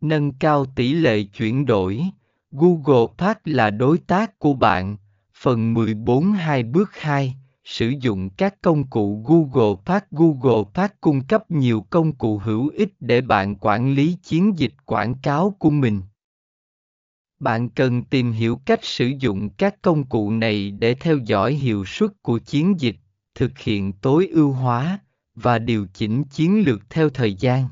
Nâng cao tỷ lệ chuyển đổi. Google Pack là đối tác của bạn. Phần 14 hai bước 2 Sử dụng các công cụ Google Pack Google Pack cung cấp nhiều công cụ hữu ích để bạn quản lý chiến dịch quảng cáo của mình. Bạn cần tìm hiểu cách sử dụng các công cụ này để theo dõi hiệu suất của chiến dịch, thực hiện tối ưu hóa và điều chỉnh chiến lược theo thời gian.